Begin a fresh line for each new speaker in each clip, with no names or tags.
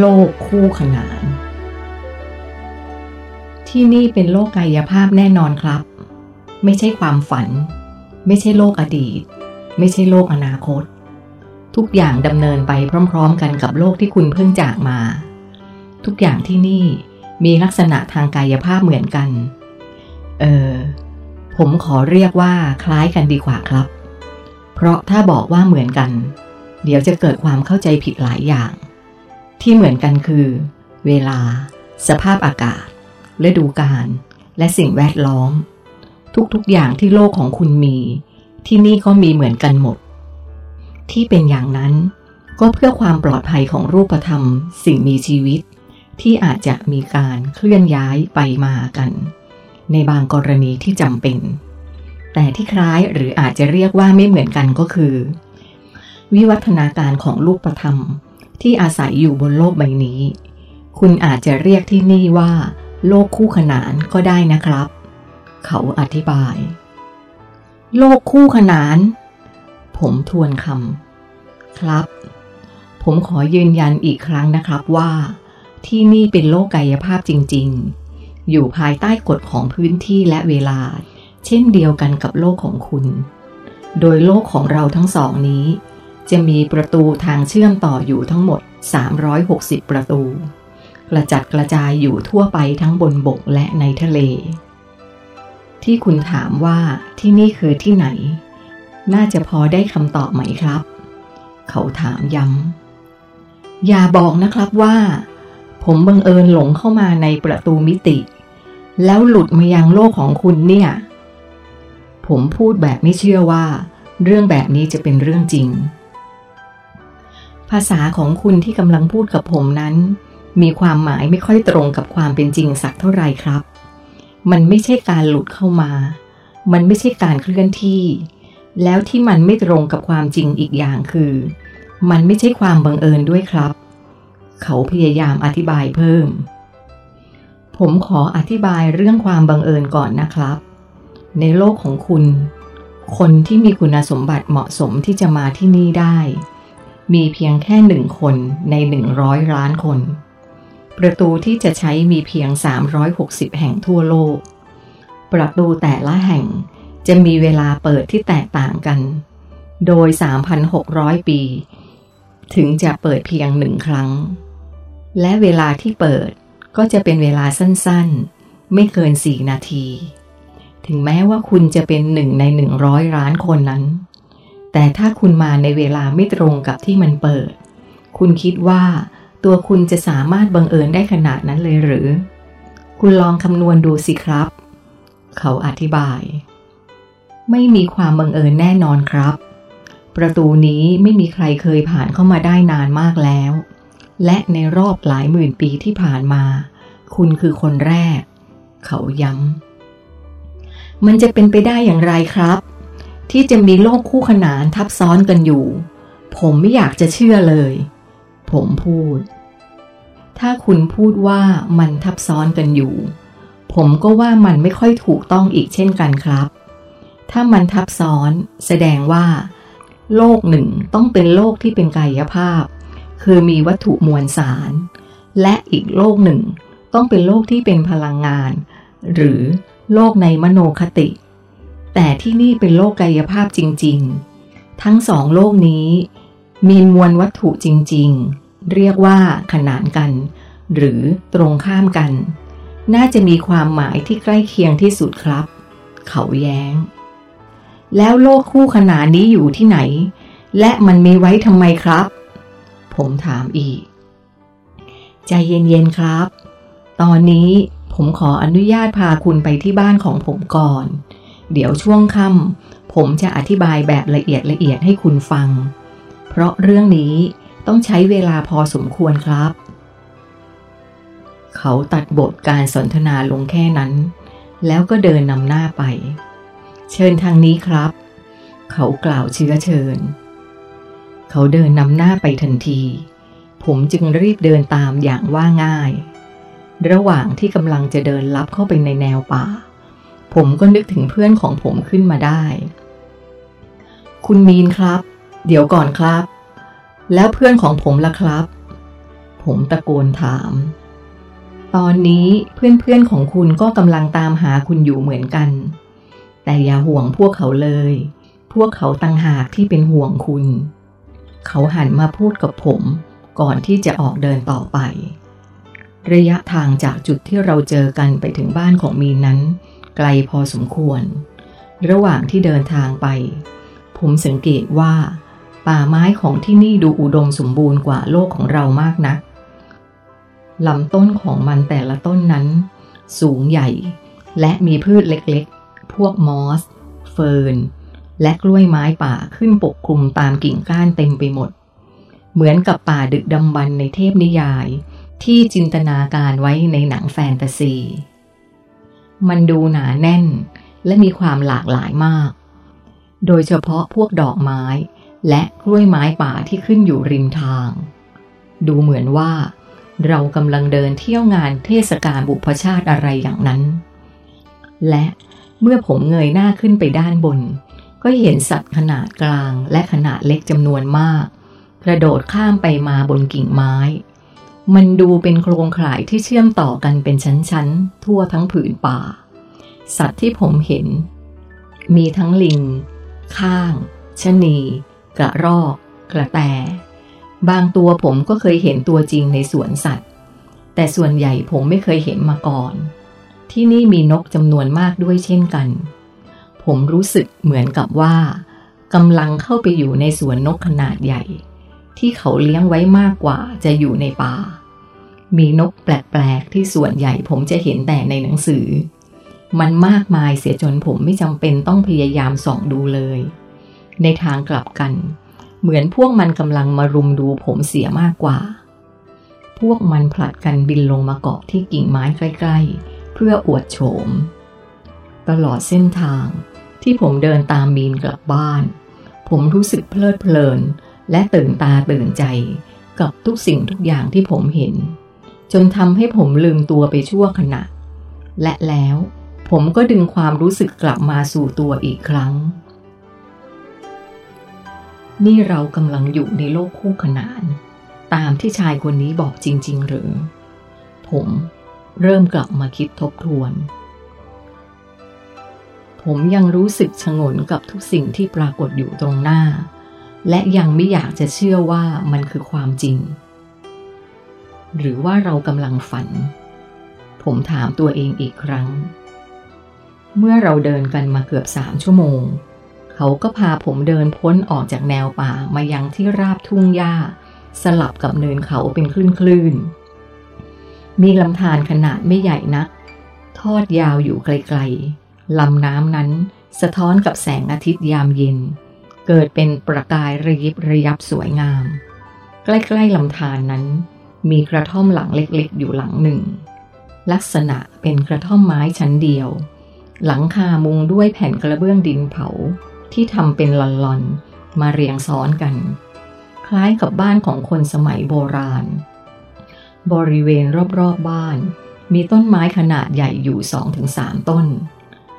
โลกคู่ขนาน ที่นี่เป็นโลกกายภาพแน่นอนครับ ไม่ใช่ความฝัน ไม่ใช่โลกอดีต ไม่ใช่โลกอนาคต ทุกอย่างดำเนินไปพร้อม ๆ กันกับโลกที่คุณเพิ่งจากมา ทุกอย่างที่นี่มีลักษณะทางกายภาพเหมือนกัน เออ ผมขอเรียกว่าคล้ายกันดีกว่าครับ เพราะถ้าบอกว่าเหมือนกัน เดี๋ยวจะเกิดความเข้าใจผิดหลายอย่าง ที่เหมือนกันคือ เวลา สภาพอากาศฤดูกาลและสิ่งแวดล้อม ทุกๆอย่างที่โลกของคุณมี ที่นี่ก็มีเหมือนกันหมด ที่เป็นอย่างนั้นก็เพื่อความปลอดภัยของรูปธรรม สิ่งมีชีวิต ที่อาจจะมีการเคลื่อนย้ายไปมากัน ในบางกรณีที่จำเป็น แต่ที่คล้ายหรืออาจจะเรียกว่าไม่เหมือนกันก็คือ วิวัฒนาการของรูปธรรม ที่อาศัยอยู่บนโลกใบนี้ คุณอาจจะเรียกที่นี่ว่า โลกคู่ขนานก็ได้นะครับ เขาอธิบาย โลกคู่ขนาน ผมทวนคำครับ ผมขอยืนยันอีกครั้งนะครับว่า ที่นี่เป็นโลกกายภาพจริง ๆ อยู่ภายใต้กฎของพื้นที่และเวลา เช่นเดียวกันกับโลกของคุณ โดยโลกของเราทั้งสองนี้ จะมีประตูทางเชื่อมต่ออยู่ทั้งหมด 360 ประตู กระจัดกระจายอยู่ทั่วไปทั้งบนบกและในทะเล ที่คุณถามว่าที่นี่คือที่ไหน น่าจะพอได้คำตอบไหมครับ เขาถามย้ำ อย่าบอกนะครับว่า ผมบังเอิญหลงเข้ามาในประตูมิติ แล้วหลุดมายังโลกของคุณเนี่ย ผมพูดแบบไม่เชื่อว่าเรื่องแบบนี้จะเป็นเรื่องจริง ภาษาของคุณที่กำลังพูดกับผมนั้น มีความหมายไม่ค่อยตรงกับความเป็นจริงสักเท่าไหร่ครับ มันไม่ใช่การหลุดเข้ามา มันไม่ใช่การเคลื่อนที่ แล้วที่มันไม่ตรงกับความจริงอีกอย่างคือ มันไม่ใช่ความบังเอิญด้วยครับ เขาพยายามอธิบายเพิ่ม ผมขออธิบายเรื่องความบังเอิญก่อนนะครับ ในโลกของคุณ คนที่มีคุณสมบัติเหมาะสมที่จะมาที่นี่ได้ มีเพียงแค่หนึ่งคนในหนึ่งร้อยล้านคน ประตูที่จะใช้มีเพียง 360 แห่งทั่วโลก ประตูแต่ละแห่งจะมีเวลาเปิดที่แตกต่างกัน โดย 3,600 ปี ถึงจะเปิดเพียงหนึ่งครั้ง และเวลาที่เปิดก็จะเป็นเวลาสั้นๆ ไม่เกิน 4 นาที ถึงแม้ว่าคุณจะเป็นหนึ่งใน 100 ล้านคนนั้น แต่ถ้าคุณมาในเวลาไม่ตรงกับที่มันเปิด คุณคิดว่า ตัวคุณจะสามารถบังเอิญได้ขนาดนั้นเลยหรือ คุณลองคำนวณดูสิครับ เขาอธิบาย ไม่มีความบังเอิญแน่นอนครับ ประตูนี้ไม่มีใครเคยผ่านเข้ามาได้นานมากแล้ว และในรอบหลายหมื่นปีที่ผ่านมา คุณคือคนแรก เขาย้ำมันจะเป็นไปได้อย่างไรครับ ที่จะมีโลกคู่ขนานทับซ้อนกันอยู่ ผมไม่อยากจะเชื่อเลย ผมพูด ถ้าคุณพูดว่ามันทับซ้อนกันอยู่ ผมก็ว่ามันไม่ค่อยถูกต้องอีกเช่นกันครับ ถ้ามันทับซ้อน แสดงว่า โลกหนึ่งต้องเป็นโลกที่เป็นกายภาพ คือมีวัตถุมวลสาร และอีกโลกหนึ่ง ต้องเป็นโลกที่เป็นพลังงาน หรือโลกในมโนคติ แต่ที่นี่เป็นโลกกายภาพจริง ๆ ทั้งสองโลกนี้ มีมวลวัตถุจริง ๆ เรียกว่าขนานกัน หรือตรงข้ามกัน น่าจะมีความหมายที่ใกล้เคียงที่สุดครับ เขาแย้ง แล้วโลกคู่ขนานนี้อยู่ที่ไหน และมันมีไว้ทำไมครับ ผมถามอีก ใจเย็น ๆ ครับ ตอนนี้ผมขออนุญาตพาคุณไปที่บ้านของผมก่อน เดี๋ยวช่วงค่ำผมจะอธิบายแบบละเอียดละเอียดให้คุณฟัง เพราะเรื่องนี้ต้องใช้เวลาพอสมควรครับ เขาตัดบทการสนทนาลงแค่นั้น แล้วก็เดินนำหน้าไป เชิญทางนี้ครับ เขากล่าวเชื้อเชิญ เขาเดินนำหน้าไปทันที ผมจึงรีบเดินตามอย่างว่าง่าย ระหว่างที่กำลังจะเดินลับเข้าไปในแนวป่า ผมก็นึกถึงเพื่อนของผมขึ้นมาได้ คุณมีนครับ เดี๋ยวก่อนครับ แล้วเพื่อนของผมล่ะครับ ผมตะโกนถาม ตอนนี้เพื่อนๆของคุณก็กำลังตามหาคุณอยู่เหมือนกัน แต่อย่าห่วงพวกเขาเลย พวกเขาต่างหากที่เป็นห่วงคุณ เขาหันมาพูดกับผมก่อนที่จะออกเดินต่อไป ระยะทางจากจุดที่เราเจอกันไปถึงบ้านของมีนนั้น ไกลพอสมควร ระหว่างที่เดินทางไป ผมสังเกตว่า ป่าไม้ของที่นี่ดูอุดมสมบูรณ์กว่าโลกของเรามากนะักลำต้นของมันแต่ละต้นนั้น สูงใหญ่ และมีพืชเล็กๆ พวกมอส เฟิร์น และกล้วยไม้ป่าขึ้นปกคลุมตามกิ่งก้านเต็มไปหมด เหมือนกับป่าดึกดำบรรในเทพนิยาย ที่จินตนาการไว้ในหนังแฟนตาซี มันดูหนาแน่น และมีความหลากหลายมาก โดยเฉพาะพวกดอกไม้ และกล้วยไม้ป่าที่ขึ้นอยู่ริมทาง ดูเหมือนว่า เรากำลังเดินเที่ยวงานเทศกาลบุพชาติอะไรอย่างนั้น และเมื่อผมเงยหน้าขึ้นไปด้านบน ก็เห็นสัตว์ขนาดกลางและขนาดเล็กจำนวนมาก กระโดดข้ามไปมาบนกิ่งไม้ มันดูเป็นโครงข่ายที่เชื่อมต่อกันเป็นชั้นๆ ทั่วทั้งผืนป่า สัตว์ที่ผมเห็น มีทั้งลิง ข้าง ชนี กระรอก กระแต บางตัวผมก็เคยเห็นตัวจริงในสวนสัตว์ แต่ส่วนใหญ่ผมไม่เคยเห็นมาก่อน ที่นี่มีนกจำนวนมากด้วยเช่นกัน ผมรู้สึกเหมือนกับว่ากำลังเข้าไปอยู่ในสวนนกขนาดใหญ่ที่เขาเลี้ยงไว้มากกว่าจะอยู่ในป่า มีนกแปลกๆ ที่ส่วนใหญ่ผมจะเห็นแต่ในหนังสือ มันมากมายเสียจนผมไม่จำเป็นต้องพยายามส่องดูเลย ในทางกลับกัน เหมือนพวกมันกำลังมารุมดูผมเสียมากกว่า พวกมันผลัดกันบินลงมาเกาะที่กิ่งไม้ใกล้ๆ เพื่ออวดโฉม ตลอดเส้นทางที่ผมเดินตามมีนกลับบ้าน ผมรู้สึกเพลิดเพลิน และตื่นตาตื่นใจกับทุกสิ่งทุกอย่างที่ผมเห็น จนทำให้ผมลืมตัวไปชั่วขณะ และแล้วผมก็ดึงความรู้สึกกลับมาสู่ตัวอีกครั้ง นี่เรากำลังอยู่ในโลกคู่ขนาน ตามที่ชายคนนี้บอกจริง ๆ หรือ ผมเริ่มกลับมาคิดทบทวน ผมยังรู้สึกชงนกับทุกสิ่งที่ปรากฏอยู่ตรงหน้า และยังไม่อยากจะเชื่อว่ามันคือความจริง หรือว่าเรากำลังฝัน ผมถามตัวเองอีกครั้ง เมื่อเราเดินกันมาเกือบสามชั่วโมง เขาก็พาผมเดินพ้นออกจากแนวป่ามายังที่ราบทุ่งหญ้า สลับกับเนินเขาเป็นคลื่นคลื่นมีลำธารขนาดไม่ใหญ่นัก ทอดยาวอยู่ไกลๆลำน้ำนั้นสะท้อนกับแสงอาทิตย์ยามเย็น เกิดเป็นประกายระยิบระยับสวยงาม ใกล้ๆลำธารนนั้น มีกระท่อมหลังเล็กๆ อยู่หลังหนึ่ง ลักษณะเป็นกระท่อมไม้ชั้นเดียว หลังคามุงด้วยแผ่นกระเบื้องดินเผาที่ทำเป็นลอนๆ มาเรียงซ้อนกัน คล้ายกับบ้านของคนสมัยโบราณ บริเวณรอบๆบบ้าน มีต้นไม้ขนาดใหญ่อยู่สองถึงสามต้น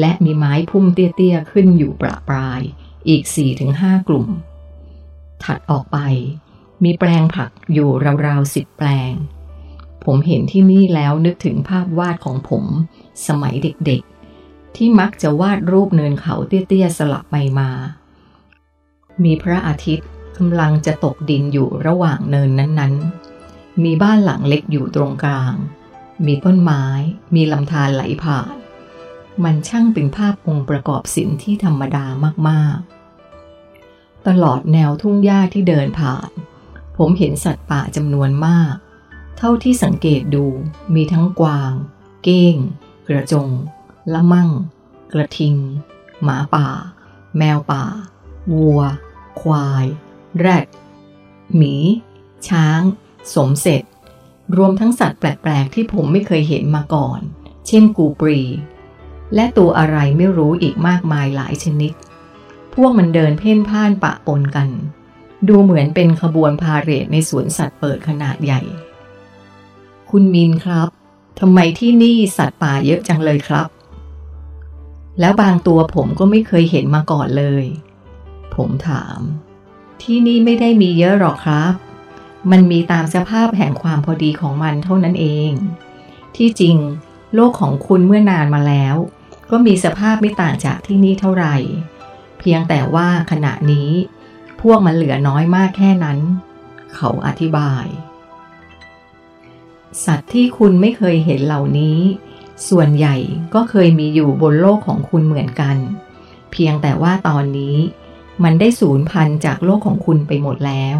และมีไม้พุ่มเตี้ยๆ ขึ้นอยู่ประปราย อีกสี่ถึงห้ากลุ่ม ถัดออกไป มีแปลงผักอยู่ราวๆสิบแปลง ผมเห็นที่นี่แล้วนึกถึงภาพวาดของผมสมัยเด็กๆ ที่มักจะวาดรูปเนินเขาเตี้ยๆ สลับไปมา มีพระอาทิตย์กำลังจะตกดินอยู่ระหว่างเนินนั้นๆ มีบ้านหลังเล็กอยู่ตรงกลาง มีต้นไม้ มีลำธารไหลผ่าน มันช่างเป็นภาพองค์ประกอบศิลป์ที่ธรรมดามากๆ ตลอดแนวทุ่งหญ้าที่เดินผ่าน ผมเห็นสัตว์ป่าจำนวนมาก เท่าที่สังเกตดูมีทั้งกวาง เก้ง กระจง ละมั่ง กระทิง หมาป่า แมวป่า วัว ควาย แรด หมี ช้าง สมเสร็จ รวมทั้งสัตว์แปลก ๆ ที่ผมไม่เคยเห็นมาก่อน เช่นกูปรี และตัวอะไรไม่รู้อีกมากมายหลายชนิด พวกมันเดินเพ่นพ่านปะปนกัน ดูเหมือนเป็นขบวนพาเหรดในสวนสัตว์เปิดขนาดใหญ่ คุณมินครับทำไมที่นี่สัตว์ป่าเยอะจังเลยครับ แล้วบางตัวผมก็ไม่เคยเห็นมาก่อนเลย ผมถาม ที่นี่ไม่ได้มีเยอะหรอกครับ มันมีตามสภาพแห่งความพอดีของมันเท่านั้นเอง ที่จริงโลกของคุณเมื่อนานมาแล้ว ก็มีสภาพไม่ต่างจากที่นี่เท่าไหร่ เพียงแต่ว่าขณะนี้ พวกมันเหลือน้อยมากแค่นั้น เขาอธิบาย สัตว์ที่คุณไม่เคยเห็นเหล่านี้ ส่วนใหญ่ก็เคยมีอยู่บนโลกของคุณเหมือนกัน เพียงแต่ว่าตอนนี้ มันได้สูญพันธุ์จากโลกของคุณไปหมดแล้ว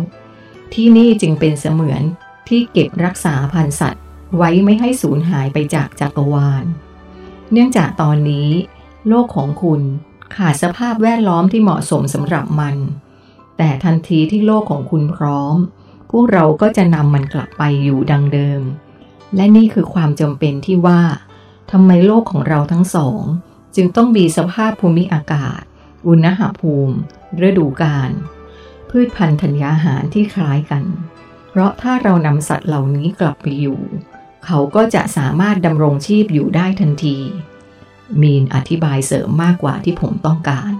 ที่นี่จึงเป็นเสมือนที่เก็บรักษาพันธุ์สัตว์ ไว้ไม่ให้สูญหายไปจากจักรวาล เนื่องจากตอนนี้ โลกของคุณขาดสภาพแวดล้อมที่เหมาะสมสำหรับมัน แต่ทันทีที่โลกของคุณพร้อม พวกเราก็จะนำมันกลับไปอยู่ดังเดิม และนี่คือความจำเป็นที่ว่าทำไมโลกของเราทั้งสอง จึงต้องมีสภาพภูมิอากาศ อุณหภูมิ ฤดูกาลพืชพันธุ์ธัญญาหารที่คล้ายกัน เพราะถ้าเรานำสัตว์เหล่านี้กลับไปอยู่ เขาก็จะสามารถดำรงชีพอยู่ได้ทันที มีนอธิบายเสริมมากกว่าที่ผมต้องการ